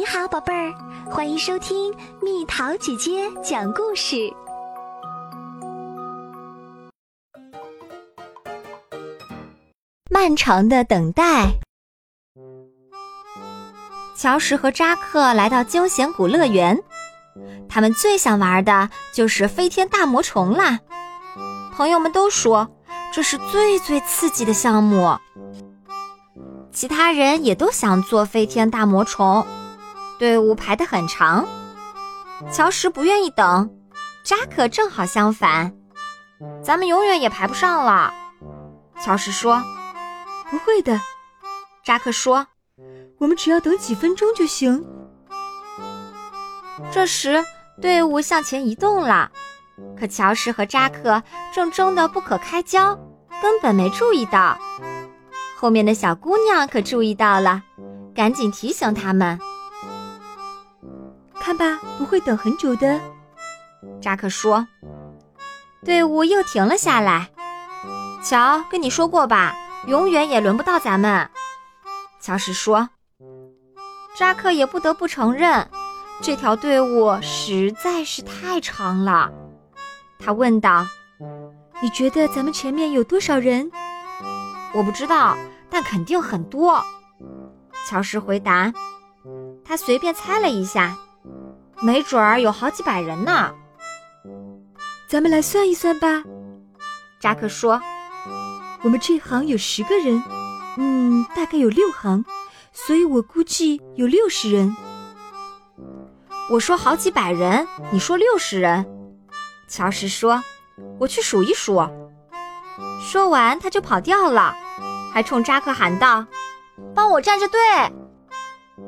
你好，宝贝儿，欢迎收听蜜桃姐姐讲故事。漫长的等待。乔什和扎克来到惊险谷乐园，他们最想玩的就是飞天大魔虫啦。朋友们都说这是最最刺激的项目。其他人也都想做飞天大魔虫，队伍排得很长。乔什不愿意等，扎克正好相反，咱们永远也排不上了。乔什说：“不会的。”扎克说：“我们只要等几分钟就行。”这时，队伍向前移动了，可乔什和扎克正争得不可开交，根本没注意到。后面的小姑娘可注意到了，赶紧提醒他们：“看吧，不会等很久的。”扎克说。队伍又停了下来。乔，跟你说过吧，永远也轮不到咱们。乔什说。扎克也不得不承认，这条队伍实在是太长了。他问道：“你觉得咱们前面有多少人？”我不知道。但肯定很多，乔什回答。他随便猜了一下，没准儿有好几百人呢。咱们来算一算吧，扎克说。我们这行有十个人，嗯，大概有六行，所以我估计有六十人。我说好几百人，你说六十人。乔什说：“我去数一数。”说完，他就跑掉了。还冲扎克喊道：“帮我站着队！”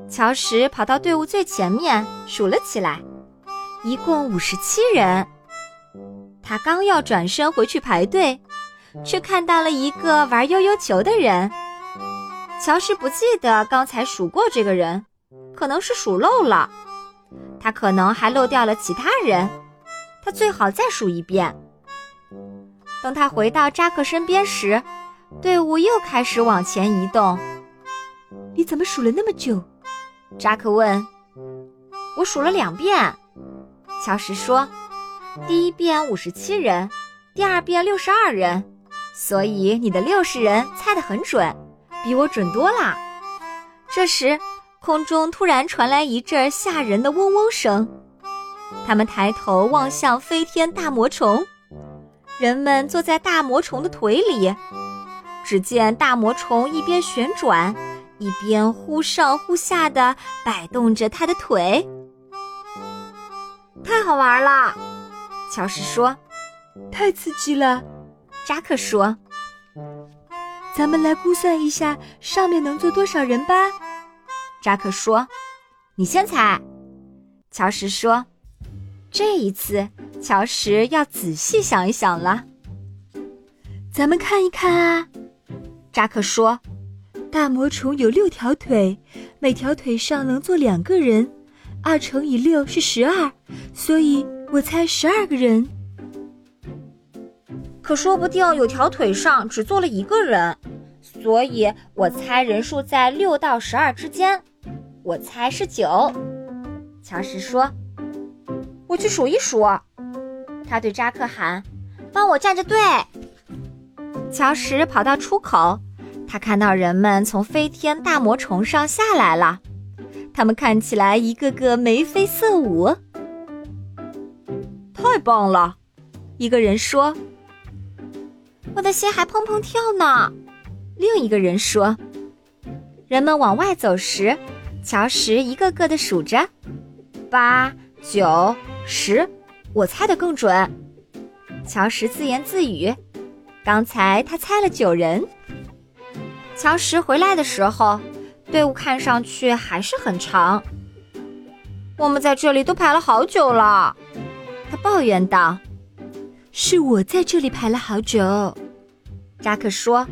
乔什跑到队伍最前面，数了起来，一共五十七人。他刚要转身回去排队，却看到了一个玩悠悠球的人。乔什不记得刚才数过这个人，可能是数漏了。他可能还漏掉了其他人，他最好再数一遍。等他回到扎克身边时，队伍又开始往前移动。你怎么数了那么久？扎克问。我数了两遍。乔什说。第一遍五十七人，第二遍六十二人，所以你的六十人猜得很准，比我准多了。这时，空中突然传来一阵吓人的嗡嗡声。他们抬头望向飞天大魔虫，人们坐在大魔虫的腿里。只见大魔虫一边旋转，一边忽上忽下的摆动着他的腿，太好玩了。乔什说：“太刺激了。”扎克说：“咱们来估算一下上面能坐多少人吧。”扎克说：“你先猜。”乔什说：“这一次，乔什要仔细想一想了。咱们看一看啊。”扎克说：“大魔虫有六条腿，每条腿上能坐两个人，二乘以六是十二，所以我猜十二个人。可说不定有条腿上只坐了一个人，所以我猜人数在六到十二之间，我猜是九。”乔什说：“我去数一数。”他对扎克喊：“帮我站着队。”乔什跑到出口，他看到人们从飞天大魔虫上下来了，他们看起来一个个眉飞色舞。太棒了，一个人说：“我的心还砰砰跳呢。”另一个人说：“人们往外走时，乔什一个个的数着，八、九、十，我猜的更准。”乔什自言自语。刚才他猜了九人。乔什回来的时候，队伍看上去还是很长。我们在这里都排了好久了，他抱怨道。是我在这里排了好久，扎克说。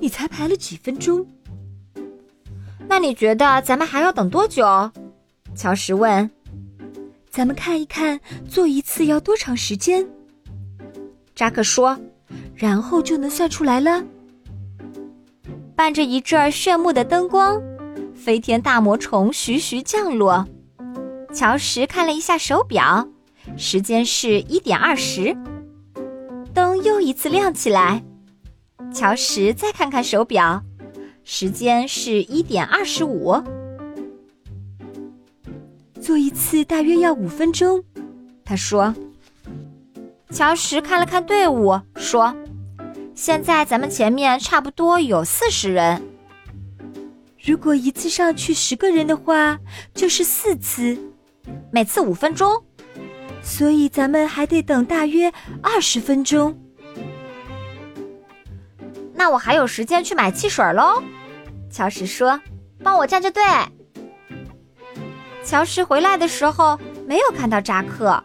你才排了几分钟？那你觉得咱们还要等多久？乔什问。咱们看一看，做一次要多长时间？扎克说。然后就能算出来了。伴着一阵炫目的灯光，飞天大魔虫徐徐降落。乔什看了一下手表，时间是一点二十。灯又一次亮起来。乔什再看看手表，时间是一点二十五。做一次大约要五分钟，他说。乔什看了看队伍，说：“现在咱们前面差不多有四十人。如果一次上去十个人的话，就是四次，每次五分钟，所以咱们还得等大约二十分钟。那我还有时间去买汽水喽。”乔什说：“帮我站着队。”乔什回来的时候没有看到扎克，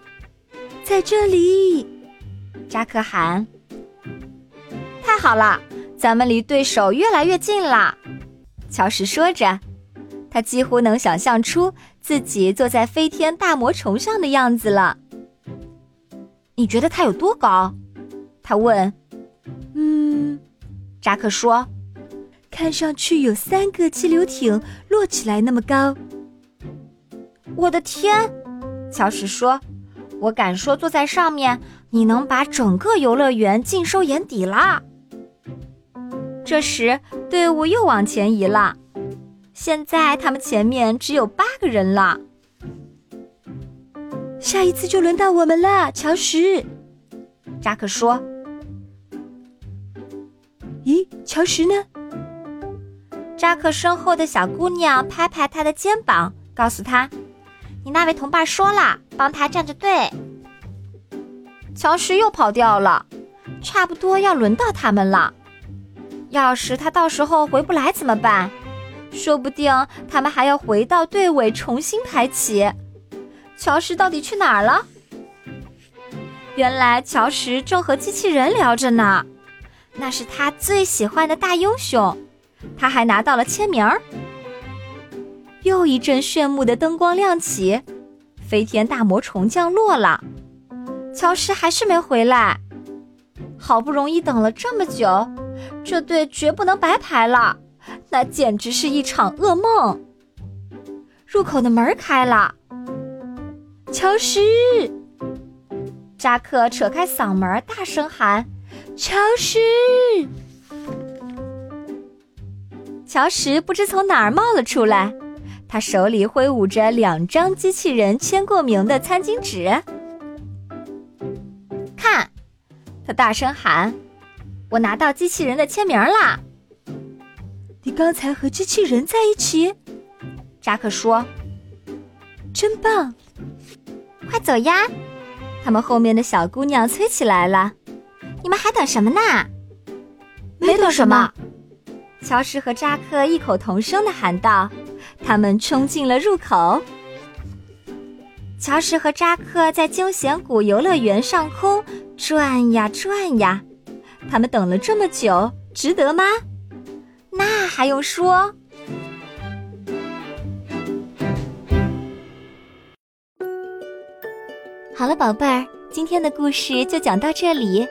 在这里。扎克喊：“太好了，咱们离对手越来越近了。”乔什说着，他几乎能想象出自己坐在飞天大魔虫上的样子了。你觉得它有多高？他问。“嗯。”扎克说，“看上去有三个气流艇摞起来那么高。”我的天！乔什说：“我敢说，坐在上面。”你能把整个游乐园尽收眼底啦！这时，队伍又往前移了。现在他们前面只有八个人了。下一次就轮到我们了，乔什。扎克说：“咦，乔什呢？”扎克身后的小姑娘拍拍他的肩膀，告诉他：“你那位同伴说了，帮他站着队。”乔什又跑掉了，差不多要轮到他们了。要是他到时候回不来怎么办？说不定他们还要回到队尾重新排起。乔什到底去哪儿了？原来乔什正和机器人聊着呢，那是他最喜欢的大英雄。他还拿到了签名儿。又一阵炫目的灯光亮起，飞天大魔虫降落了。乔什还是没回来，好不容易等了这么久，这队绝不能白排了，那简直是一场噩梦。入口的门开了，乔什，扎克扯开嗓门大声喊：“乔什！”乔什不知从哪儿冒了出来，他手里挥舞着两张机器人签过名的餐巾纸。看他大声喊：“我拿到机器人的签名啦！”你刚才和机器人在一起？扎克说：“真棒！快走呀！”他们后面的小姑娘催起来了：“你们还等什么呢？”没等什么。乔什和扎克异口同声的喊道：“他们冲进了入口。”乔什和扎克在惊险谷游乐园上空。转呀转呀，他们等了这么久，值得吗？那还用说？好了，宝贝儿，今天的故事就讲到这里。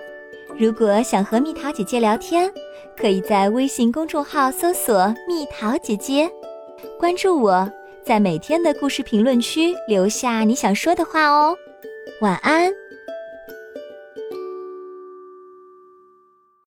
如果想和蜜桃姐姐聊天，可以在微信公众号搜索“蜜桃姐姐”，关注我，在每天的故事评论区留下你想说的话哦。晚安。